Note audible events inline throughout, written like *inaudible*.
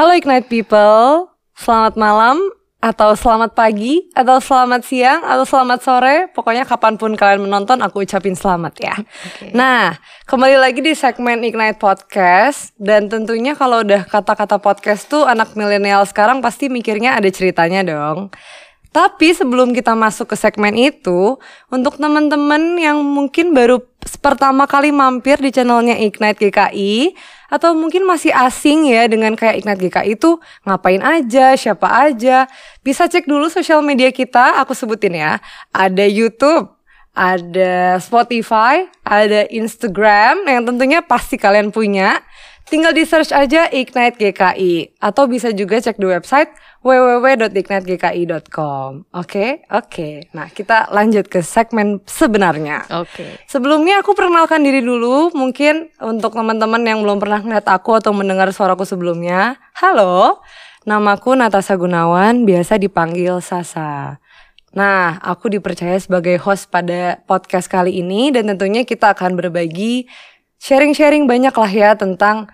Halo Ignite People, selamat malam atau selamat pagi atau selamat siang atau selamat sore, pokoknya kapan pun kalian menonton aku ucapin selamat ya. Okay. Nah, kembali lagi di segmen Ignite Podcast dan tentunya kalau udah kata-kata podcast tuh anak milenial sekarang pasti mikirnya ada ceritanya dong. Tapi sebelum kita masuk ke segmen itu, untuk teman-teman yang mungkin baru pertama kali mampir di channelnya Ignite GKI atau mungkin masih asing ya dengan kayak Ignite GKI itu ngapain aja, siapa aja, bisa cek dulu sosial media kita, aku sebutin ya. Ada YouTube, ada Spotify, ada Instagram yang tentunya pasti kalian punya. Tinggal di search aja Ignite GKI atau bisa juga cek di website www.ignitegki.com. Oke, okay? oke. Okay. Nah, kita lanjut ke segmen sebenarnya. Oke. Okay. Sebelumnya aku perkenalkan diri dulu, mungkin untuk teman-teman yang belum pernah ngeliat aku atau mendengar suaraku sebelumnya. Halo, namaku Natasha Gunawan, biasa dipanggil Sasa. Nah, aku dipercaya sebagai host pada podcast kali ini dan tentunya kita akan berbagi sharing-sharing banyak lah ya tentang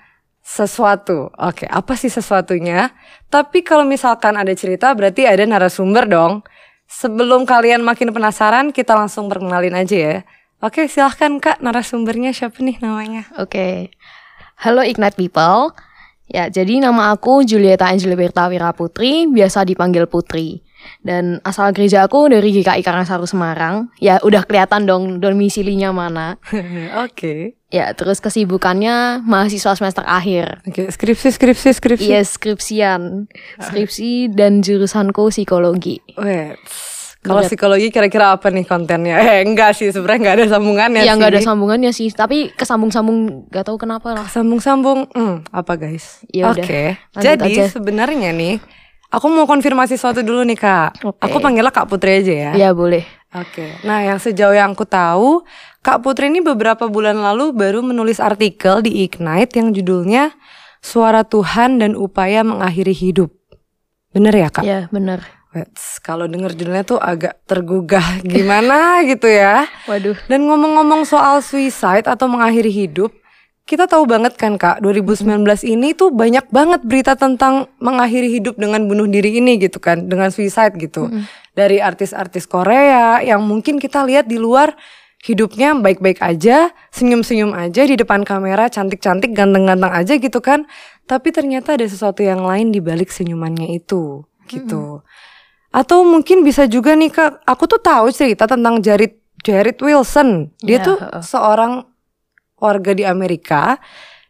sesuatu. Oke, apa sih sesuatunya? Tapi kalau misalkan ada cerita berarti ada narasumber dong. Sebelum kalian makin penasaran, kita langsung perkenalin aja ya. Oke, silahkan Kak, narasumbernya siapa nih namanya? Oke. Halo Ignite People. Ya, jadi nama aku Julieta Angeliberta Wira Putri, biasa dipanggil Putri. Dan asal gereja aku dari GKI Karangsaru Semarang. Ya udah kelihatan dong domisilinya mana. *laughs* Oke. okay. Ya terus kesibukannya mahasiswa semester akhir. Oke, okay. skripsi skripsi skripsi. Iya skripsian, skripsi dan jurusanku psikologi. Wait. Kalau psikologi kira-kira apa nih kontennya? *laughs* Eh enggak sih sebenarnya nggak ada sambungannya ya, sih. nggak ada sambungannya sih, tapi kesambung-sambung gak tahu kenapa lah. Sambung-sambung, hmm, apa guys? Ya Oke. Okay. Jadi sebenarnya nih Aku mau konfirmasi sesuatu dulu nih kak. Okay. Aku panggilnya Kak Putri aja ya. Iya boleh. Oke. Okay. Nah yang sejauh yang aku tahu, Kak Putri ini beberapa bulan lalu baru menulis artikel di Ignite yang judulnya Suara Tuhan dan Upaya Mengakhiri Hidup. Bener ya kak? Iya bener. Kalau denger judulnya tuh agak tergugah gimana *laughs* gitu ya. Waduh. Dan ngomong-ngomong soal suicide atau mengakhiri hidup, kita tahu banget kan kak 2019 ini tuh banyak banget berita tentang mengakhiri hidup dengan bunuh diri ini gitu kan dengan suicide gitu. Mm dari artis-artis Korea yang mungkin kita lihat di luar hidupnya baik-baik aja senyum-senyum aja di depan kamera cantik-cantik ganteng-ganteng aja gitu kan. Tapi ternyata ada sesuatu yang lain di balik senyumannya itu gitu. Mm -hmm. atau mungkin bisa juga nih kak aku tuh tahu cerita tentang Jared Jared Wilson. Dia yeah. tuh seorang warga di Amerika.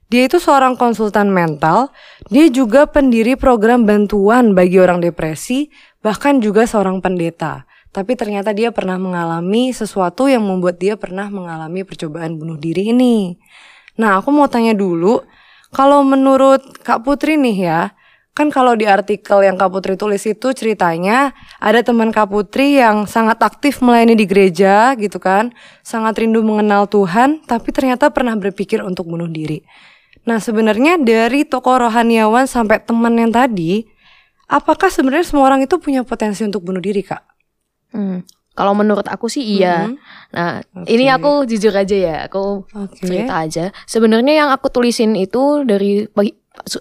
Dia itu seorang konsultan mental, dia juga pendiri program bantuan bagi orang depresi, bahkan juga seorang pendeta. Tapi ternyata dia pernah mengalami sesuatu yang membuat dia pernah mengalami percobaan bunuh diri ini. Nah, aku mau tanya dulu, kalau menurut Kak Putri nih ya, Kan kalau di artikel yang Kak Putri tulis itu ceritanya ada teman Kak Putri yang sangat aktif melayani di gereja gitu kan, sangat rindu mengenal Tuhan, tapi ternyata pernah berpikir untuk bunuh diri. Nah sebenarnya dari tokoh rohaniawan sampai teman yang tadi, apakah sebenarnya semua orang itu punya potensi untuk bunuh diri kak? Hmm. Kalau menurut aku sih iya. Mm -hmm. Nah, okay. ini aku jujur aja ya, aku okay. cerita aja. Sebenarnya yang aku tulisin itu dari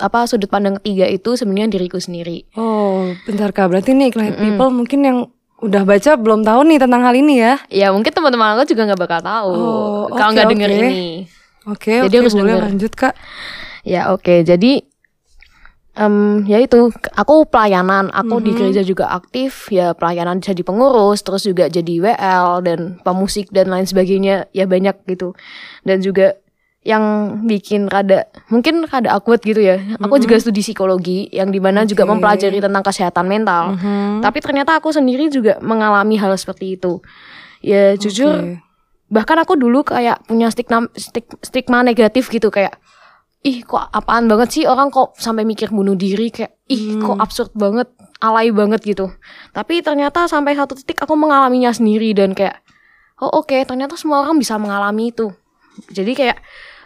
apa sudut pandang ketiga itu sebenarnya diriku sendiri. Oh, bentar kak. Berarti nih client mm -hmm. people mungkin yang udah baca belum tahu nih tentang hal ini ya? Ya mungkin teman-teman aku juga nggak bakal tahu oh, kalau nggak okay, denger okay. ini. Oke, okay, jadi okay, harus boleh denger. lanjut kak. Ya oke, okay. jadi um, ya itu aku pelayanan, aku mm -hmm. di gereja juga aktif ya pelayanan jadi pengurus, terus juga jadi WL dan pemusik dan lain sebagainya ya banyak gitu dan juga yang bikin rada mungkin rada awkward gitu ya. Mm-hmm. Aku juga studi psikologi yang di mana okay. juga mempelajari tentang kesehatan mental. Mm-hmm. Tapi ternyata aku sendiri juga mengalami hal seperti itu. Ya jujur okay. bahkan aku dulu kayak punya stigma stig, stigma negatif gitu kayak ih kok apaan banget sih orang kok sampai mikir bunuh diri kayak ih mm. kok absurd banget alay banget gitu. Tapi ternyata sampai satu titik aku mengalaminya sendiri dan kayak oh oke okay, ternyata semua orang bisa mengalami itu. Jadi kayak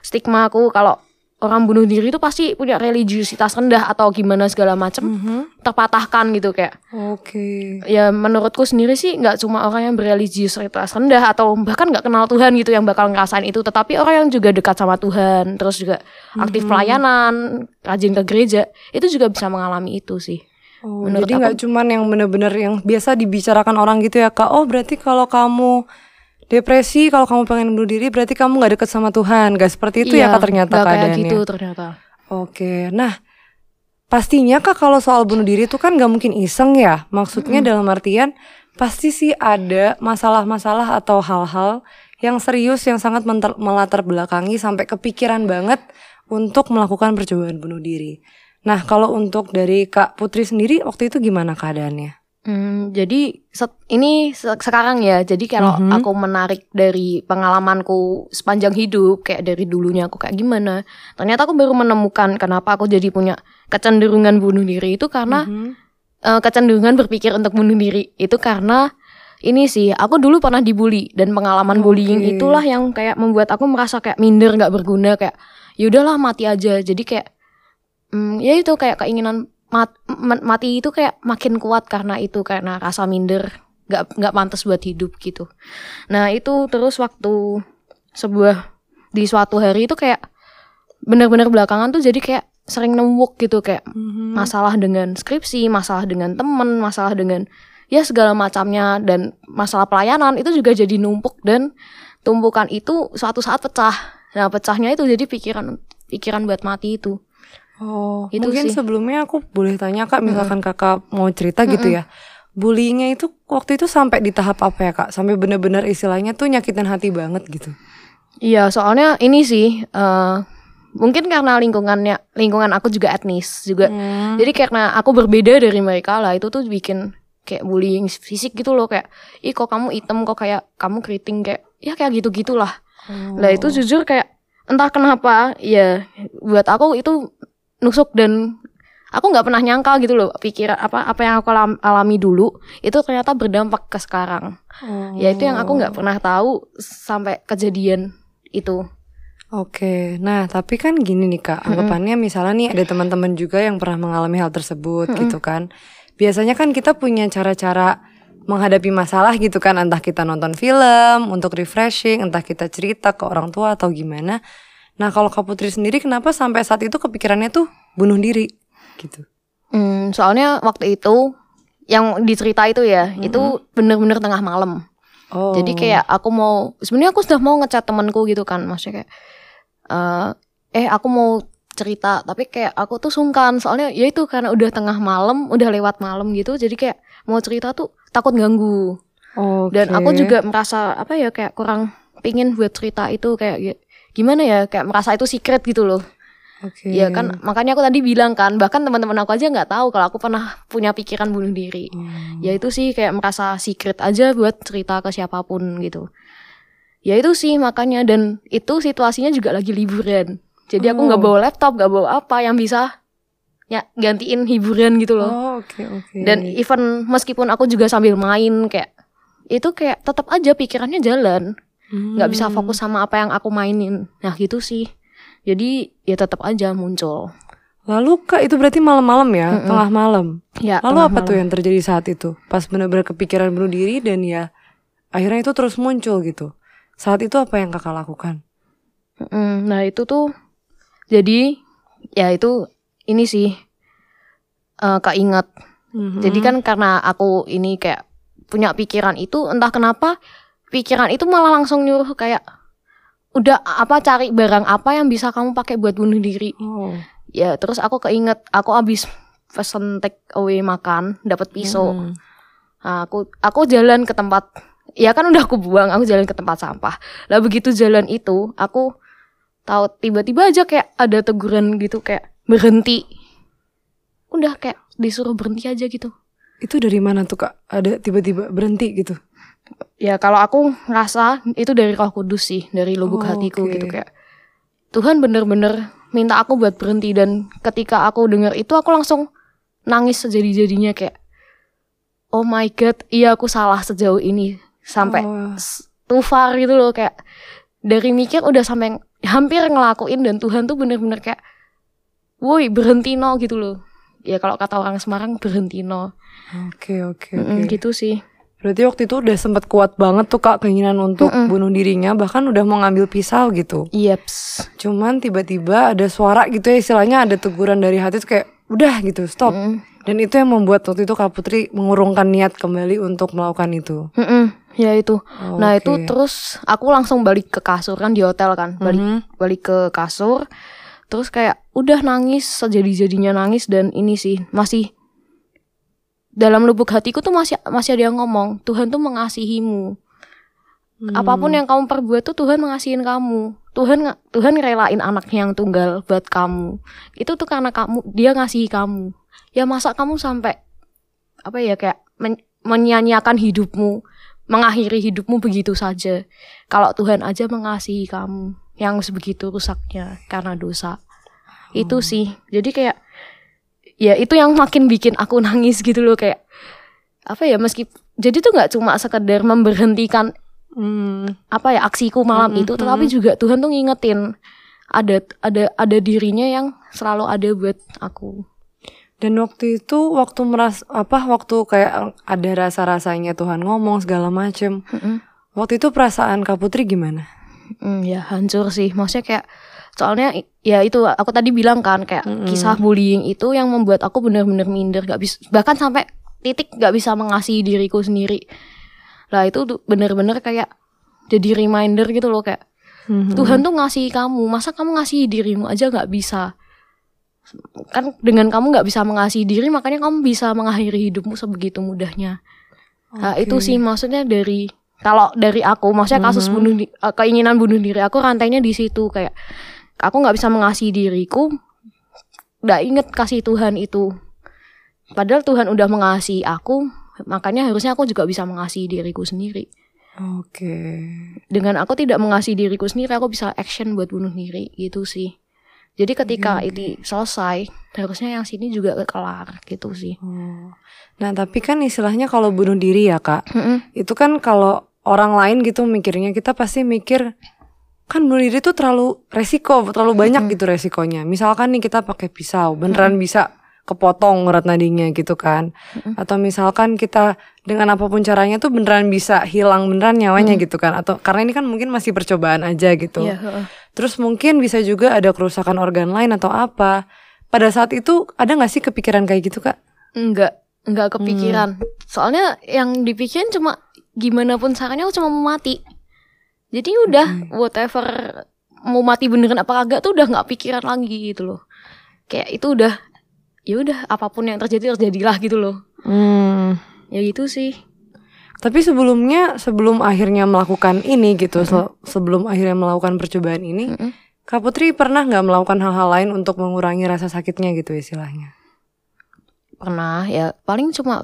stigma aku kalau orang bunuh diri itu pasti punya religiusitas rendah atau gimana segala macam Mhm. terpatahkan gitu kayak Oke. ya menurutku sendiri sih nggak cuma orang yang berreligiusitas rendah atau bahkan nggak kenal Tuhan gitu yang bakal ngerasain itu tetapi orang yang juga dekat sama Tuhan terus juga aktif pelayanan rajin ke gereja itu juga bisa mengalami itu sih Oh, Menurut jadi nggak cuman yang bener-bener yang biasa dibicarakan orang gitu ya kak. Oh berarti kalau kamu depresi, kalau kamu pengen bunuh diri, berarti kamu nggak deket sama Tuhan. Gak seperti itu ya Iya, kak ternyata kayak keadaannya. gitu ternyata Oke, nah pastinya kak kalau soal bunuh diri itu kan nggak mungkin iseng ya. Maksudnya dalam artian pasti sih ada masalah-masalah atau hal-hal yang serius yang sangat melatar belakangi sampai kepikiran banget untuk melakukan percobaan bunuh diri. Nah kalau untuk dari kak Putri sendiri waktu itu gimana keadaannya? Hmm, jadi set- ini se- sekarang ya. Jadi kalau Mhm. aku menarik dari pengalamanku sepanjang hidup, kayak dari dulunya aku kayak gimana, ternyata aku baru menemukan kenapa aku jadi punya kecenderungan bunuh diri itu karena Mhm. eh, kecenderungan berpikir untuk bunuh diri itu karena ini sih aku dulu pernah dibully dan pengalaman bullying Oke. itulah yang kayak membuat aku merasa kayak minder nggak berguna kayak yaudahlah mati aja jadi kayak hmm, ya itu kayak keinginan mat- ma- mati itu kayak makin kuat karena itu karena rasa minder nggak nggak pantas buat hidup gitu nah itu terus waktu sebuah di suatu hari itu kayak benar-benar belakangan tuh jadi kayak sering nembuk gitu kayak Mhm. masalah dengan skripsi, masalah dengan temen, masalah dengan ya segala macamnya dan masalah pelayanan itu juga jadi numpuk dan tumpukan itu suatu saat pecah. Nah pecahnya itu jadi pikiran pikiran buat mati itu. Oh, Itu mungkin sih. sebelumnya aku boleh tanya kak, misalkan kakak mau cerita gitu ya, bullyingnya itu waktu itu sampai di tahap apa ya kak? Sampai bener-bener istilahnya tuh nyakitin hati banget gitu. Iya soalnya ini sih eh, mungkin karena lingkungannya lingkungan aku juga etnis juga. Hmm. Jadi karena aku berbeda dari mereka lah itu tuh bikin kayak bullying fisik gitu loh kayak ih kok kamu hitam kok kayak kamu keriting kayak ya kayak gitu gitulah. Lah itu jujur kayak entah kenapa ya buat aku itu nusuk dan aku nggak pernah nyangka gitu loh pikiran apa apa yang aku alam- alami dulu itu ternyata berdampak ke sekarang. Oh. Ya itu yang aku nggak pernah tahu sampai kejadian itu. Oke, nah tapi kan gini nih kak, anggapannya misalnya nih ada teman-teman juga yang pernah mengalami hal tersebut gitu kan. Biasanya kan kita punya cara-cara menghadapi masalah gitu kan, entah kita nonton film untuk refreshing, entah kita cerita ke orang tua atau gimana. Nah kalau kak Putri sendiri kenapa sampai saat itu kepikirannya tuh bunuh diri gitu? Hmm, soalnya waktu itu yang dicerita itu ya itu bener-bener tengah malam. Oh. Jadi kayak aku mau sebenarnya aku sudah mau ngechat temanku gitu kan, maksudnya kayak eh eh aku mau cerita tapi kayak aku tuh sungkan soalnya ya itu karena udah tengah malam, udah lewat malam gitu, jadi kayak mau cerita tuh takut ganggu. Oke. Dan aku juga merasa apa ya kayak kurang pingin buat cerita itu kayak gi- gimana ya kayak merasa itu secret gitu loh. Oke. Ya kan makanya aku tadi bilang kan bahkan teman-teman aku aja nggak tahu kalau aku pernah punya pikiran bunuh diri. Hmm. Ya itu sih kayak merasa secret aja buat cerita ke siapa pun gitu. Ya itu sih makanya dan itu situasinya juga lagi liburan. Jadi aku nggak Oh. bawa laptop, nggak bawa apa yang bisa ya gantiin hiburan gitu loh. Oh, oke oke. Dan even meskipun aku juga sambil main kayak itu kayak tetap aja pikirannya jalan, nggak bisa Hmm. fokus sama apa yang aku mainin. Nah gitu sih. Jadi ya tetap aja muncul. Lalu kak itu berarti malam-malam ya, Mm-mm. tengah malam. Ya. Lalu tengah apa tuh malam. yang terjadi saat itu? Pas benar-benar kepikiran bunuh diri dan ya akhirnya itu terus muncul gitu. Saat itu apa yang kakak lakukan? Mm, nah itu tuh jadi ya itu ini sih eh keinget. Mhm. Jadi kan karena aku ini kayak punya pikiran itu entah kenapa pikiran itu malah langsung nyuruh kayak udah apa cari barang apa yang bisa kamu pakai buat bunuh diri. Oh. Ya terus aku keinget aku abis pesen take away makan dapat pisau. Mhm. Nah, aku aku jalan ke tempat ya kan udah aku buang aku jalan ke tempat sampah. Lah begitu jalan itu aku tahu tiba-tiba aja kayak ada teguran gitu kayak berhenti. Udah kayak disuruh berhenti aja gitu. Itu dari mana tuh kak? Ada tiba-tiba berhenti gitu. Ya kalau aku ngerasa itu dari Roh Kudus sih, dari lubuk Oh, hatiku oke. gitu kayak Tuhan bener-bener minta aku buat berhenti dan ketika aku dengar itu aku langsung nangis sejadi-jadinya kayak oh my god, iya aku salah sejauh ini sampai Oh. too far gitu loh kayak dari mikir udah sampai hampir ngelakuin dan Tuhan tuh bener-bener kayak woi berhenti no gitu loh ya kalau kata orang Semarang berhenti no Oke oke Mm-mm, oke. gitu sih Berarti waktu itu udah sempet kuat banget tuh kak keinginan untuk bunuh dirinya, bahkan udah mau ngambil pisau gitu. Yeps. Cuman tiba-tiba ada suara gitu ya istilahnya ada teguran dari hati tuh kayak udah gitu stop. Mm. Dan itu yang membuat waktu itu Kak Putri mengurungkan niat kembali untuk melakukan itu. Mm-mm, ya itu. Nah itu Oke. terus aku langsung balik ke kasur kan di hotel kan, balik Mhm. balik ke kasur. Terus kayak udah nangis sejadi-jadinya nangis dan ini sih masih dalam lubuk hatiku tuh masih masih ada yang ngomong Tuhan tuh mengasihimu. Apa pun yang kamu perbuat tuh Tuhan mengasihin kamu. Tuhan Tuhan relain anaknya yang tunggal buat kamu. Itu tuh karena kamu dia ngasihi kamu. Ya masa kamu sampai apa ya kayak men- menyanyiakan hidupmu, mengakhiri hidupmu begitu saja. Kalau Tuhan aja mengasihi kamu yang sebegitu rusaknya karena dosa. Itu sih. Jadi kayak ya itu yang makin bikin aku nangis gitu loh kayak apa ya meski jadi tuh nggak cuma sekedar memberhentikan Hmm. apa ya aksiku malam itu tetapi juga Tuhan tuh ngingetin ada ada ada dirinya yang selalu ada buat aku Dan waktu itu waktu meras apa waktu kayak ada rasa-rasanya Tuhan ngomong segala macem. Mm-mm. Waktu itu perasaan Kak Putri gimana? Hmm, ya hancur sih. Maksudnya kayak soalnya ya itu aku tadi bilang kan kayak kisah bullying itu yang membuat aku bener-bener minder gak bisa bahkan sampai titik gak bisa mengasihi diriku sendiri. Lah itu bener-bener kayak jadi reminder gitu loh kayak Tuhan tuh ngasih kamu masa kamu ngasih dirimu aja nggak bisa? Kan dengan kamu nggak bisa mengasihi diri makanya kamu bisa mengakhiri hidupmu sebegitu mudahnya. Nah itu sih maksudnya dari kalau dari aku maksudnya kasus bunuh di- eh, keinginan bunuh diri aku rantainya di situ kayak aku nggak bisa mengasihi diriku nggak inget kasih Tuhan itu padahal Tuhan udah mengasihi aku makanya harusnya aku juga bisa mengasihi diriku sendiri Oke. dengan aku tidak mengasihi diriku sendiri aku bisa action buat bunuh diri gitu sih jadi ketika ini selesai harusnya yang sini juga kelar gitu sih Oh. Nah tapi kan istilahnya kalau bunuh diri ya kak, Mm-mm. itu kan kalau orang lain gitu mikirnya kita pasti mikir kan bunuh diri itu terlalu resiko, terlalu banyak gitu resikonya. Misalkan nih kita pakai pisau, beneran bisa kepotong urat nadinya gitu kan. Atau misalkan kita dengan apa pun caranya tuh beneran bisa hilang beneran nyawanya gitu kan. Atau karena ini kan mungkin masih percobaan aja gitu. Iya, heeh. Terus mungkin bisa juga ada kerusakan organ lain atau apa. Pada saat itu ada gak sih kepikiran kayak gitu kak? enggak enggak kepikiran soalnya yang dipikirin cuma gimana pun caranya aku cuma mau mati. Jadi udah whatever mau mati beneran apa kagak tuh udah nggak pikiran lagi gitu loh. Kayak itu udah ya udah apa pun yang terjadi terjadilah gitu loh. Hmm. ya gitu sih. Tapi sebelumnya sebelum akhirnya melakukan ini gitu, se- sebelum akhirnya melakukan percobaan ini, Mm-mm. Kak Putri pernah nggak melakukan hal-hal lain untuk mengurangi rasa sakitnya gitu istilahnya? pernah ya. Paling cuma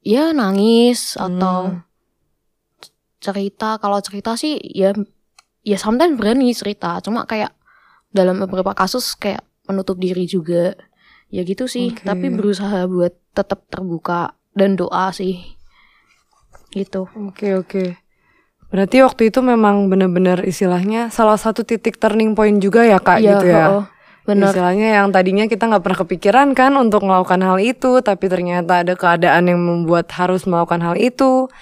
ya nangis atau c- cerita kalau cerita sih ya ya sometimes berani cerita cuma kayak dalam beberapa kasus kayak menutup diri juga ya gitu sih Oke. tapi berusaha buat tetap terbuka dan doa sih gitu Oke oke. Berarti waktu itu memang benar-benar istilahnya salah satu titik turning point juga ya kak Iya, gitu ya. heeh, bener Istilahnya yang tadinya kita nggak pernah kepikiran kan untuk melakukan hal itu, tapi ternyata ada keadaan yang membuat harus melakukan hal itu.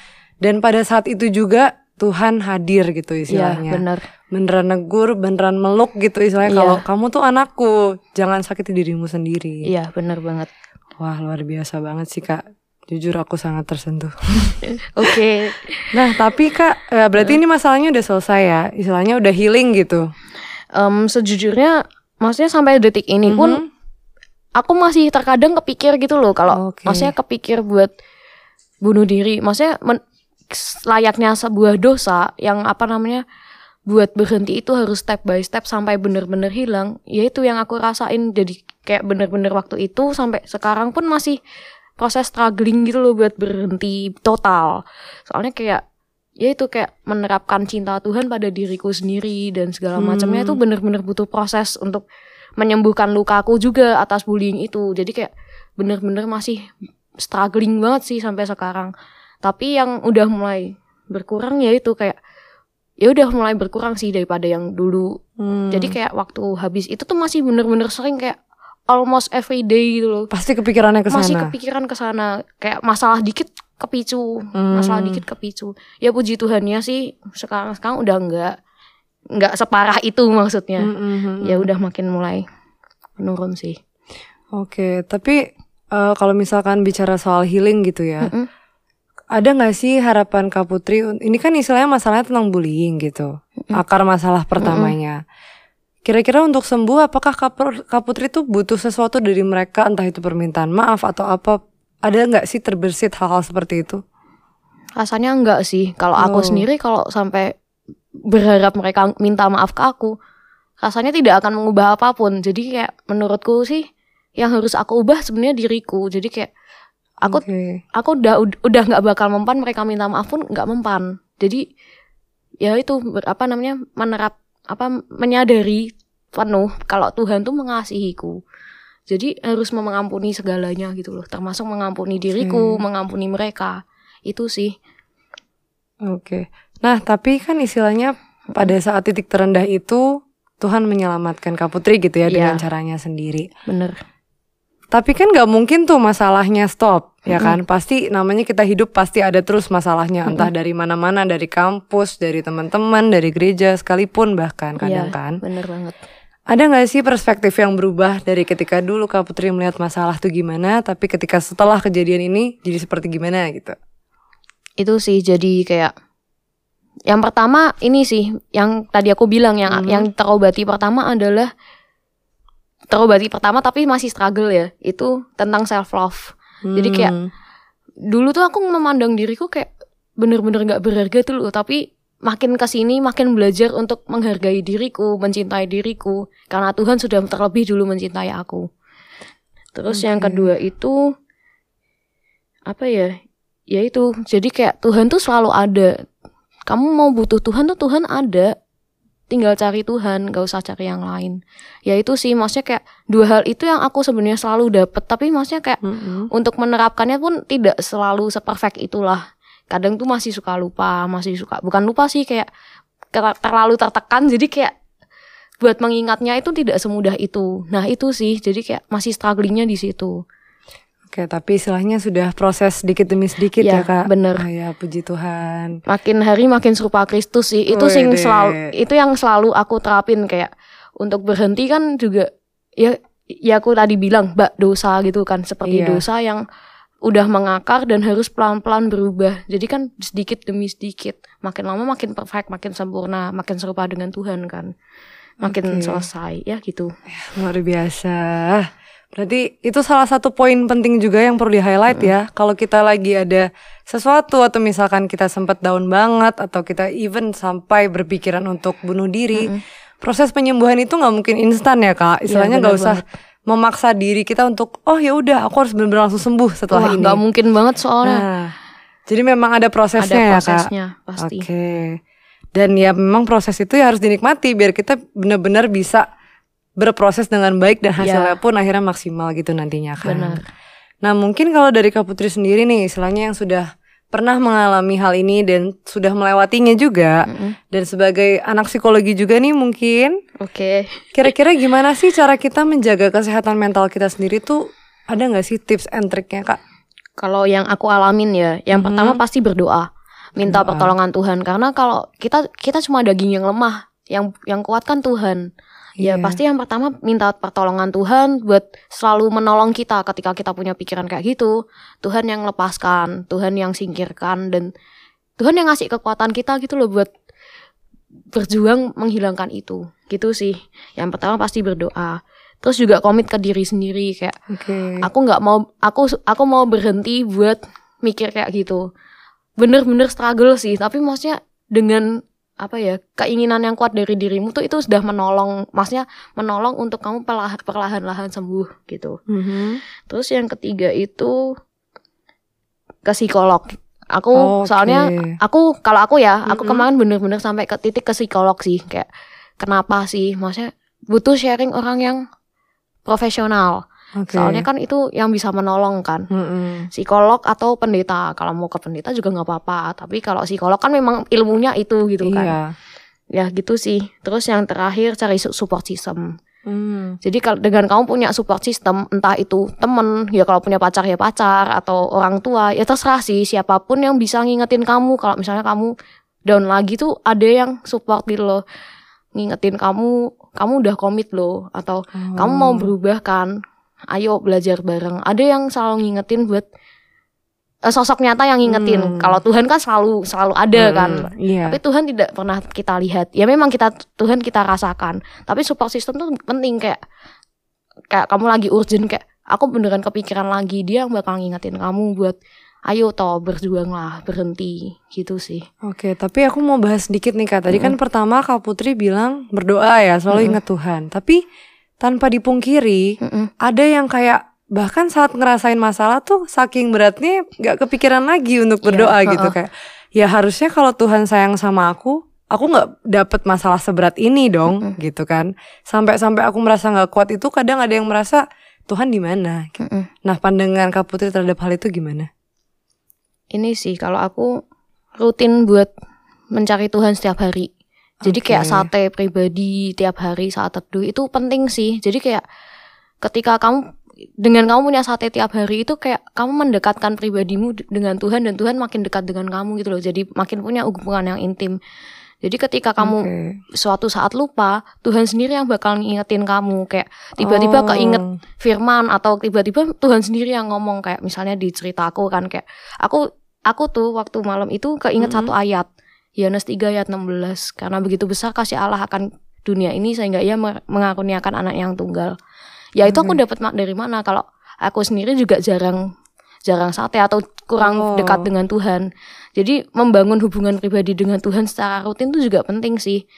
Dan pada saat itu juga Tuhan hadir gitu ya istilahnya. bener beneran negur, beneran meluk gitu istilahnya Iya. kalau kamu tuh anakku, jangan sakiti dirimu sendiri. iya bener banget Wah, luar biasa banget sih, Kak. Jujur aku sangat tersentuh. *laughs* oke Nah, tapi Kak, eh, berarti ini masalahnya udah selesai ya. Istilahnya udah healing gitu. Em, sejujurnya maksudnya sampai detik ini pun Mhm. aku masih terkadang kepikir gitu loh kalau Oke. maksudnya kepikir buat bunuh diri maksudnya men- layaknya sebuah dosa yang apa namanya buat berhenti itu harus step by step sampai bener-bener hilang. Ya itu yang aku rasain. Jadi kayak bener-bener waktu itu sampai sekarang pun masih proses struggling gitu loh buat berhenti total. Soalnya kayak ya itu kayak menerapkan cinta Tuhan pada diriku sendiri dan segala macamnya itu bener-bener butuh proses untuk menyembuhkan lukaku juga atas bullying itu. Jadi kayak bener-bener masih struggling banget sih sampai sekarang tapi yang udah mulai berkurang ya itu kayak ya udah mulai berkurang sih daripada yang dulu Hmm. jadi kayak waktu habis itu tuh masih bener-bener sering kayak almost every day gitu loh pasti kepikirannya ke masih kepikiran ke sana kayak masalah dikit kepicu Hmm. masalah dikit kepicu ya puji Tuhannya sih sekarang sekarang udah enggak enggak separah itu maksudnya Hmm, hmm, hmm. ya udah makin mulai menurun sih Oke, tapi eh, kalau misalkan bicara soal healing gitu ya, Mm-mm. Ada nggak sih harapan Kak Putri? Ini kan istilahnya masalahnya tentang bullying gitu, akar masalah pertamanya. Kira-kira untuk sembuh, apakah Kak, Putri tuh butuh sesuatu dari mereka, entah itu permintaan maaf atau apa? Ada nggak sih terbersit hal-hal seperti itu? rasanya enggak sih kalau Oh. aku sendiri kalau sampai berharap mereka minta maaf ke aku rasanya tidak akan mengubah apa pun jadi kayak menurutku sih yang harus aku ubah sebenarnya diriku jadi kayak aku Oke. aku udah udah nggak bakal mempan mereka minta maaf pun nggak mempan jadi ya itu apa namanya menerap apa menyadari penuh kalau Tuhan tuh mengasihiku jadi harus mengampuni segalanya gitu loh termasuk mengampuni diriku mengampuni mereka itu sih Oke. Nah, tapi kan istilahnya pada saat titik terendah itu Tuhan menyelamatkan Kak Putri gitu ya Iya. dengan caranya sendiri. bener Tapi kan nggak mungkin tuh masalahnya stop, ya kan? Pasti namanya kita hidup pasti ada terus masalahnya, entah dari mana-mana, dari kampus, dari teman-teman, dari gereja sekalipun bahkan kadang Iya, kan. bener banget Ada nggak sih perspektif yang berubah dari ketika dulu Kak Putri melihat masalah tuh gimana, tapi ketika setelah kejadian ini jadi seperti gimana gitu? itu sih jadi kayak yang pertama ini sih yang tadi aku bilang yang Mhm. yang terobati pertama adalah terobati pertama tapi masih struggle ya itu tentang self love Jadi kayak Hmm. dulu tuh aku memandang diriku kayak bener-bener nggak berharga tuh loh tapi makin ke sini makin belajar untuk menghargai diriku mencintai diriku karena Tuhan sudah terlebih dulu mencintai aku terus yang Oke. kedua itu apa ya ya itu jadi kayak Tuhan tuh selalu ada kamu mau butuh Tuhan tuh Tuhan ada tinggal cari Tuhan gak usah cari yang lain. Ya itu sih maksudnya kayak dua hal itu yang aku sebenarnya selalu dapet. Tapi maksudnya kayak Mm-mm. untuk menerapkannya pun tidak selalu seperfect itulah. Kadang tuh masih suka lupa masih suka bukan lupa sih kayak ter- terlalu tertekan. Jadi kayak buat mengingatnya itu tidak semudah itu. Nah itu sih jadi kayak masih strugglingnya di situ Oke, tapi istilahnya sudah proses sedikit demi sedikit ya, Ya, Kak. bener. Ah, ya, puji Tuhan. makin hari makin serupa Kristus sih itu sing Wede. selalu itu yang selalu aku terapin kayak untuk berhenti kan juga ya ya aku tadi bilang bak dosa gitu kan seperti Iya. dosa yang udah mengakar dan harus pelan-pelan berubah jadi kan sedikit demi sedikit makin lama makin perfect makin sempurna makin serupa dengan Tuhan kan makin Oke. selesai ya gitu Luar biasa. Berarti itu salah satu poin penting juga yang perlu di-highlight ya. Kalau kita lagi ada sesuatu atau misalkan kita sempat down banget atau kita even sampai berpikiran untuk bunuh diri, proses penyembuhan itu nggak mungkin instan ya kak. Istilahnya nggak benar usah memaksa diri kita untuk oh ya udah aku harus benar-benar langsung sembuh setelah Wah ini. nggak mungkin banget soalnya Nah, jadi memang ada prosesnya ada ya kak. prosesnya pasti Oke. Dan ya memang proses itu ya harus dinikmati biar kita benar-benar bisa berproses dengan baik dan hasilnya pun akhirnya maksimal gitu nantinya kan. Benar. Nah mungkin kalau dari Kak Putri sendiri nih istilahnya yang sudah pernah mengalami hal ini dan sudah melewatinya juga Mm-mm. dan sebagai anak psikologi juga nih mungkin oke kira-kira gimana sih cara kita menjaga kesehatan mental kita sendiri tuh ada nggak sih tips and triknya kak? Kalau yang aku alamin ya, yang Mhm. pertama pasti berdoa, minta Berdoa. pertolongan Tuhan. Karena kalau kita kita cuma daging yang lemah, yang yang kuat kan Tuhan. Ya Iya. pasti yang pertama minta pertolongan Tuhan buat selalu menolong kita ketika kita punya pikiran kayak gitu. Tuhan yang lepaskan, Tuhan yang singkirkan dan Tuhan yang ngasih kekuatan kita gitu loh buat berjuang menghilangkan itu. Gitu sih. Yang pertama pasti berdoa. Terus juga komit ke diri sendiri kayak Oke. aku nggak mau aku aku mau berhenti buat mikir kayak gitu bener-bener struggle sih tapi maksudnya dengan apa ya keinginan yang kuat dari dirimu tuh itu sudah menolong maksudnya menolong untuk kamu perlahan- perlahan-lahan sembuh gitu Mhm. terus yang ketiga itu ke psikolog aku Oke. soalnya aku kalau aku ya aku Mhm. kemarin bener-bener sampai ke titik ke psikolog sih kayak kenapa sih maksudnya butuh sharing orang yang profesional Oke. Soalnya kan itu yang bisa menolong kan. Mm-mm. Psikolog atau pendeta. Kalau mau ke pendeta juga nggak apa-apa. Tapi kalau psikolog kan memang ilmunya itu gitu kan. Iya. ya gitu sih terus yang terakhir cari su- support system Hmm. jadi kalau dengan kamu punya support system entah itu temen ya kalau punya pacar ya pacar atau orang tua ya terserah sih siapa pun yang bisa ngingetin kamu kalau misalnya kamu down lagi tuh ada yang support gitu loh ngingetin kamu kamu udah komit loh atau kamu mau berubah kan ayo belajar bareng. Ada yang selalu ngingetin buat eh, sosok nyata yang ngingetin. Hmm. kalau Tuhan kan selalu selalu ada kan. Hmm, Iya. tapi Tuhan tidak pernah kita lihat. Ya memang kita Tuhan kita rasakan. Tapi support system tuh penting kayak kayak kamu lagi urgent kayak aku beneran kepikiran lagi dia yang bakal ngingetin kamu buat ayo toh berjuang lah berhenti. Gitu sih. Oke, tapi aku mau bahas sedikit nih Kak. Tadi kan pertama Kak Putri bilang berdoa ya, selalu ingat Tuhan. Tapi tanpa dipungkiri, Mm-mm. ada yang kayak bahkan saat ngerasain masalah tuh saking beratnya nggak kepikiran lagi untuk berdoa Iya, gitu heeh. kayak. Ya harusnya kalau Tuhan sayang sama aku, aku nggak dapet masalah seberat ini dong, gitu kan. Sampai-sampai aku merasa nggak kuat itu kadang ada yang merasa Tuhan di mana. Mm-mm. Nah, pandangan Kak Putri terhadap hal itu gimana? ini sih kalau aku rutin buat mencari Tuhan setiap hari. Jadi Oke. kayak sate pribadi tiap hari saat teduh itu penting sih. Jadi kayak ketika kamu dengan kamu punya sate tiap hari itu kayak kamu mendekatkan pribadimu dengan Tuhan dan Tuhan makin dekat dengan kamu gitu loh. Jadi makin punya hubungan yang intim. Jadi ketika kamu Oke. suatu saat lupa, Tuhan sendiri yang bakal ngingetin kamu kayak tiba-tiba Oh. keinget firman atau tiba-tiba Tuhan sendiri yang ngomong kayak misalnya di ceritaku kan kayak aku aku tuh waktu malam itu keinget satu ayat Yohanes 3 ayat 16 karena begitu besar kasih Allah akan dunia ini sehingga ia mengaruniakan anak yang tunggal. Ya itu aku dapat mak dari mana kalau aku sendiri juga jarang jarang sate atau kurang Oh. dekat dengan Tuhan. Jadi membangun hubungan pribadi dengan Tuhan secara rutin itu juga penting sih.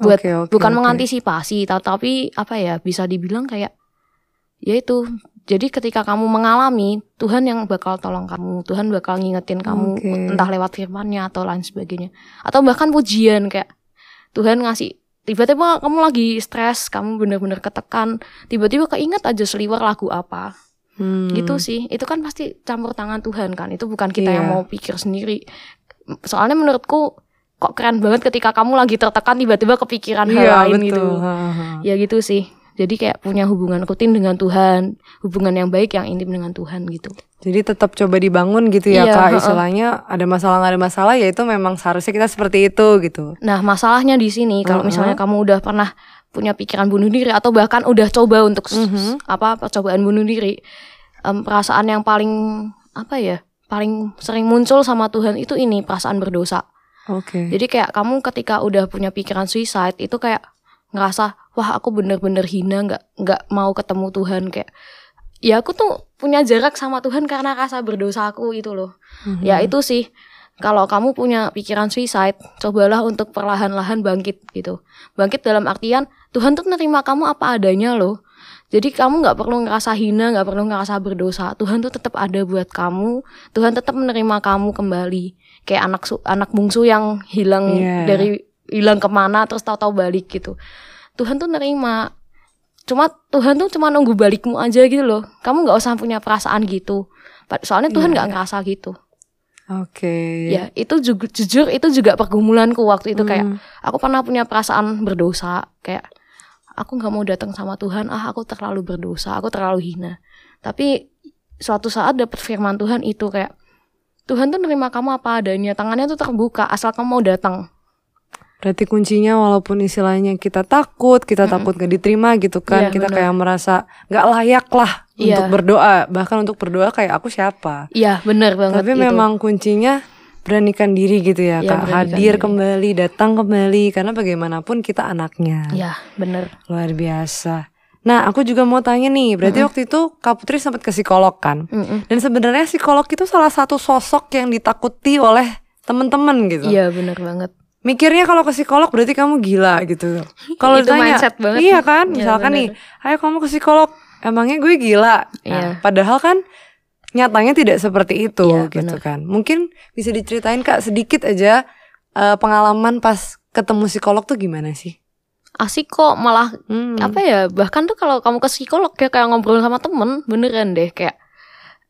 Buat Oke, oke, bukan oke. mengantisipasi tapi apa ya bisa dibilang kayak ya itu jadi ketika kamu mengalami Tuhan yang bakal tolong kamu Tuhan bakal ngingetin kamu Oke. entah lewat firmannya atau lain sebagainya atau bahkan pujian kayak Tuhan ngasih tiba-tiba kamu lagi stres kamu bener-bener ketekan tiba-tiba keinget aja seliwer lagu apa Hmm. gitu sih itu kan pasti campur tangan Tuhan kan itu bukan kita yang Iya. mau pikir sendiri soalnya menurutku kok keren banget ketika kamu lagi tertekan tiba-tiba kepikiran hal Iya, lain betul. gitu Ha, ha. ya gitu sih jadi kayak punya hubungan rutin dengan Tuhan hubungan yang baik yang intim dengan Tuhan gitu Jadi tetap coba dibangun gitu ya Iya, kak. Istilahnya ada masalah nggak ada masalah ya itu memang seharusnya kita seperti itu gitu. nah masalahnya di sini kalau Uh-uh. misalnya kamu udah pernah punya pikiran bunuh diri atau bahkan udah coba untuk Mhm. apa percobaan bunuh diri em, perasaan yang paling apa ya paling sering muncul sama Tuhan itu ini perasaan berdosa Oke. Jadi kayak kamu ketika udah punya pikiran suicide itu kayak ngerasa wah aku bener-bener hina nggak nggak mau ketemu Tuhan kayak ya aku tuh punya jarak sama Tuhan karena rasa berdosa aku itu loh. Mhm. Ya itu sih kalau kamu punya pikiran suicide cobalah untuk perlahan-lahan bangkit gitu. Bangkit dalam artian Tuhan tuh nerima kamu apa adanya loh. Jadi kamu nggak perlu ngerasa hina, nggak perlu ngerasa berdosa. Tuhan tuh tetap ada buat kamu. Tuhan tetap menerima kamu kembali. Kayak anak su- anak bungsu yang hilang Iya. dari hilang ke mana terus tahu-tahu balik gitu. Tuhan tuh nerima. Cuma Tuhan tuh cuma nunggu balikmu aja gitu loh. Kamu nggak usah punya perasaan gitu. Soalnya Tuhan nggak ngerasa gitu. Oke. Ya itu juga jujur itu juga pergumulanku waktu itu kayak Hmm. aku pernah punya perasaan berdosa kayak aku nggak mau datang sama Tuhan ah aku terlalu berdosa aku terlalu hina tapi suatu saat dapat firman Tuhan itu kayak Tuhan tuh nerima kamu apa adanya tangannya tuh terbuka asal kamu mau datang Berarti kuncinya walaupun istilahnya kita takut, kita takut gak diterima gitu kan, Iya, kita benar. kayak merasa nggak layak lah Iya. untuk berdoa, bahkan untuk berdoa kayak aku siapa. iya benar banget Tapi itu. memang kuncinya beranikan diri gitu ya, Iya, kak. Hadir diri. kembali, datang kembali, karena bagaimanapun kita anaknya. ya benar Luar biasa. Nah, aku juga mau tanya nih, berarti waktu itu Kak Putri sempat ke psikolog kan? Mm-mm. Dan sebenarnya psikolog itu salah satu sosok yang ditakuti oleh teman-teman gitu. iya benar banget Mikirnya kalau ke psikolog berarti kamu gila gitu. Kalau ditanya, mindset banget. iya kan? Iya, Misalkan bener. nih, ayo kamu ke psikolog, emangnya gue gila. Nah, Iya. padahal kan nyatanya tidak seperti itu Iya, gitu bener. kan. Mungkin bisa diceritain Kak sedikit aja eh, pengalaman pas ketemu psikolog tuh gimana sih? asik kok malah Hmm. apa ya bahkan tuh kalau kamu ke psikolog ya kayak ngobrol sama temen beneran deh kayak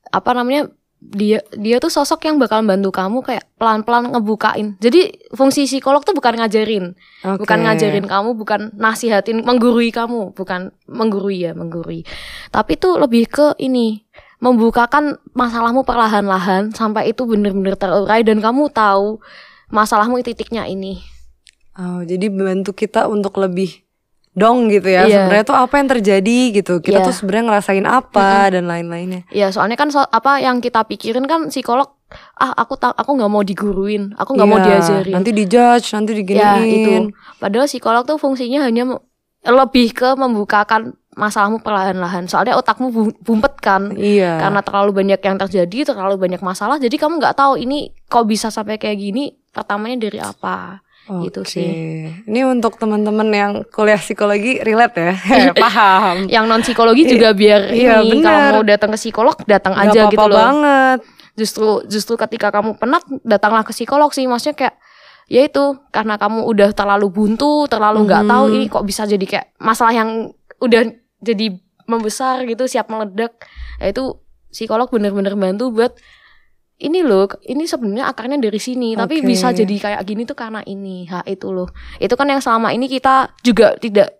apa namanya dia dia tuh sosok yang bakal bantu kamu kayak pelan-pelan ngebukain. Jadi fungsi psikolog tuh bukan ngajarin, Oke. bukan ngajarin kamu, bukan nasihatin, menggurui kamu, bukan menggurui ya, menggurui. Tapi tuh lebih ke ini membukakan masalahmu perlahan-lahan sampai itu bener-bener terurai dan kamu tahu masalahmu titiknya ini. Oh, jadi bantu kita untuk lebih dong gitu ya. Iya. Sebenarnya tuh apa yang terjadi gitu. Kita Iya. tuh sebenarnya ngerasain apa dan lain-lainnya. Ya soalnya kan so- apa yang kita pikirin kan psikolog ah aku tak aku nggak mau diguruin, aku nggak mau Iya, diajarin. Nanti dijudge, nanti diginiin. Ya itu. Padahal psikolog tuh fungsinya hanya lebih ke membukakan masalahmu perlahan-lahan. Soalnya otakmu bu- bumpet kan. Iya. Karena terlalu banyak yang terjadi, terlalu banyak masalah. Jadi kamu nggak tahu ini kok bisa sampai kayak gini. Pertamanya dari apa? Gitu Oke. sih. Ini untuk teman-teman yang kuliah psikologi relate ya. *laughs* Paham. Yang non psikologi juga biar iya, ini bener. kalau mau datang ke psikolog datang Gak aja apa-apa gitu loh. banget. Justru justru ketika kamu penat datanglah ke psikolog sih. Maksudnya kayak ya itu karena kamu udah terlalu buntu, terlalu nggak tahu ini kok bisa jadi kayak masalah yang udah jadi membesar gitu, siap meledak. Ya itu psikolog bener-bener bantu buat ini loh, ini sebenarnya akarnya dari sini, tapi Oke. bisa jadi kayak gini tuh karena ini. Ha, itu loh. Itu kan yang selama ini kita juga tidak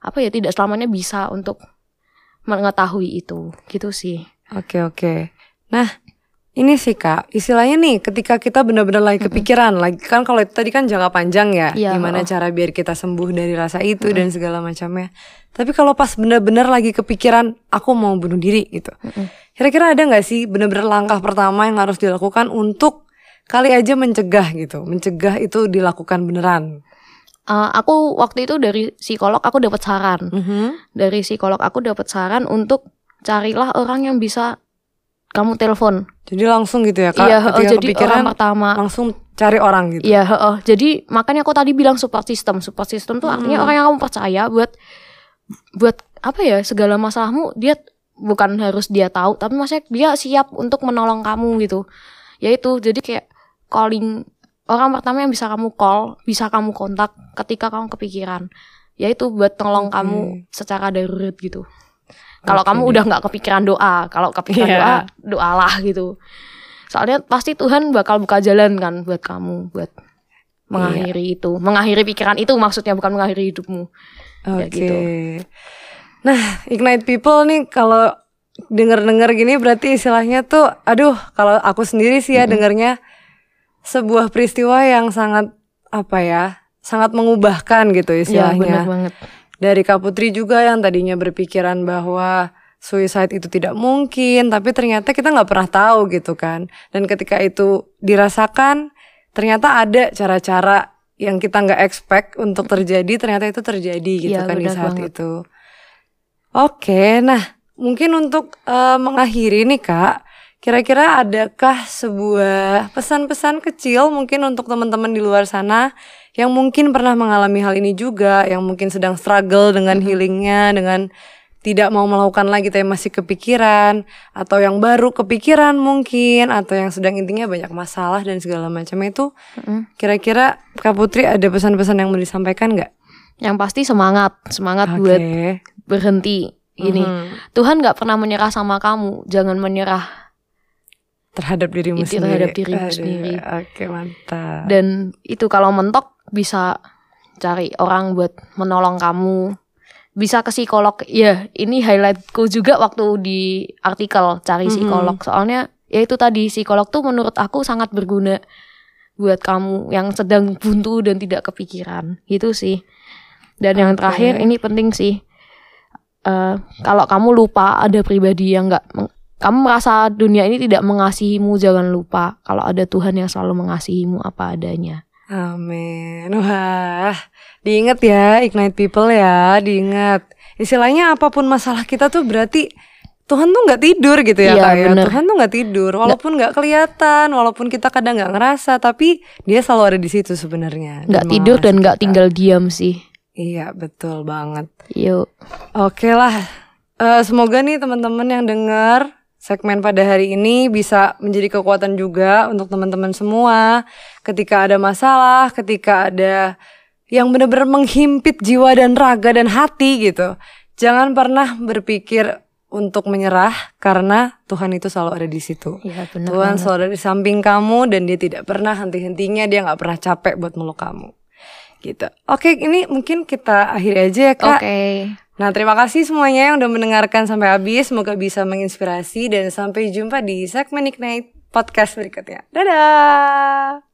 apa ya, tidak selamanya bisa untuk mengetahui itu. Gitu sih. Oke oke. Nah ini sih kak, istilahnya nih ketika kita benar-benar lagi kepikiran, lagi kan kalau itu tadi kan jangka panjang ya, Iya, gimana cara biar kita sembuh dari rasa itu dan segala macamnya. Tapi kalau pas benar-benar lagi kepikiran, aku mau bunuh diri gitu. Kira-kira ada nggak sih benar-benar langkah pertama yang harus dilakukan untuk kali aja mencegah gitu, mencegah itu dilakukan beneran. Eh, aku waktu itu dari psikolog aku dapat saran. Mhm. Dari psikolog aku dapat saran untuk carilah orang yang bisa kamu telepon. Jadi langsung gitu ya kak, Iya, heeh, jadi orang pertama. langsung cari orang gitu. Iya, heeh. Jadi makanya aku tadi bilang support system. Support system tuh artinya orang yang kamu percaya buat buat apa ya segala masalahmu dia bukan harus dia tahu, tapi maksudnya dia siap untuk menolong kamu gitu. Yaitu jadi kayak calling orang pertama yang bisa kamu call, bisa kamu kontak ketika kamu kepikiran. Yaitu buat nolong Oke. kamu secara darurat gitu. Kalau kamu udah nggak kepikiran doa, kalau kepikiran Iya. doa, doalah gitu. Soalnya pasti Tuhan bakal buka jalan kan buat kamu, buat mengakhiri Iya. itu, mengakhiri pikiran itu maksudnya bukan mengakhiri hidupmu. Oke. Ya gitu. Nah, ignite people nih kalau denger-denger gini berarti istilahnya tuh aduh, kalau aku sendiri sih ya dengernya sebuah peristiwa yang sangat apa ya? sangat mengubahkan gitu Iya istilahnya. benar banget. Dari Kak Putri juga yang tadinya berpikiran bahwa suicide itu tidak mungkin, tapi ternyata kita nggak pernah tahu gitu kan. Dan ketika itu dirasakan, ternyata ada cara-cara yang kita nggak expect untuk terjadi, ternyata itu terjadi gitu Iya, kan di saat banget. itu. Oke, nah mungkin untuk eh, mengakhiri nih kak, kira-kira adakah sebuah pesan-pesan kecil mungkin untuk teman-teman di luar sana yang mungkin pernah mengalami hal ini juga, yang mungkin sedang struggle dengan healingnya, dengan tidak mau melakukan lagi tapi masih kepikiran, atau yang baru kepikiran mungkin, atau yang sedang intinya banyak masalah dan segala macam itu, Mm-mm. kira-kira Kak Putri ada pesan-pesan yang mau disampaikan nggak? Yang pasti semangat, semangat Oke. buat berhenti. Ini Mhm. Tuhan nggak pernah menyerah sama kamu, jangan menyerah. terhadap dirimu Itu sendiri. terhadap dirimu Aduh, sendiri. Oke mantap. Dan itu kalau mentok bisa cari orang buat menolong kamu. Bisa ke psikolog. Ya, ini highlightku juga waktu di artikel cari Mhm. psikolog. Soalnya ya itu tadi psikolog tuh menurut aku sangat berguna buat kamu yang sedang buntu dan tidak kepikiran. Gitu sih. Dan yang Oke. terakhir ini penting sih. Eh, kalau kamu lupa ada pribadi yang nggak kamu merasa dunia ini tidak mengasihimu jangan lupa kalau ada Tuhan yang selalu mengasihimu apa adanya. Amin. Wah, diingat ya, ignite people ya, diingat. Istilahnya apa pun masalah kita tuh berarti Tuhan tuh nggak tidur gitu ya Iya, kak ya. bener. Tuhan tuh nggak tidur, walaupun nggak kelihatan, walaupun kita kadang nggak ngerasa, tapi Dia selalu ada di situ sebenarnya. Nggak tidur dan nggak tinggal diam sih. Iya, betul banget. Yuk. Oke lah, Eh, semoga nih teman-teman yang dengar segmen pada hari ini bisa menjadi kekuatan juga untuk teman-teman semua. Ketika ada masalah, ketika ada yang benar-benar menghimpit jiwa dan raga dan hati gitu, jangan pernah berpikir untuk menyerah karena Tuhan itu selalu ada di situ. Iya benar. Tuhan banget. selalu ada di samping kamu dan dia tidak pernah henti-hentinya dia nggak pernah capek buat meluk kamu. Gitu. Oke, ini mungkin kita akhiri aja ya kak. Oke. Nah, terima kasih semuanya yang udah mendengarkan sampai habis. Semoga bisa menginspirasi dan sampai jumpa di segmen Ignite podcast berikutnya. Dadah.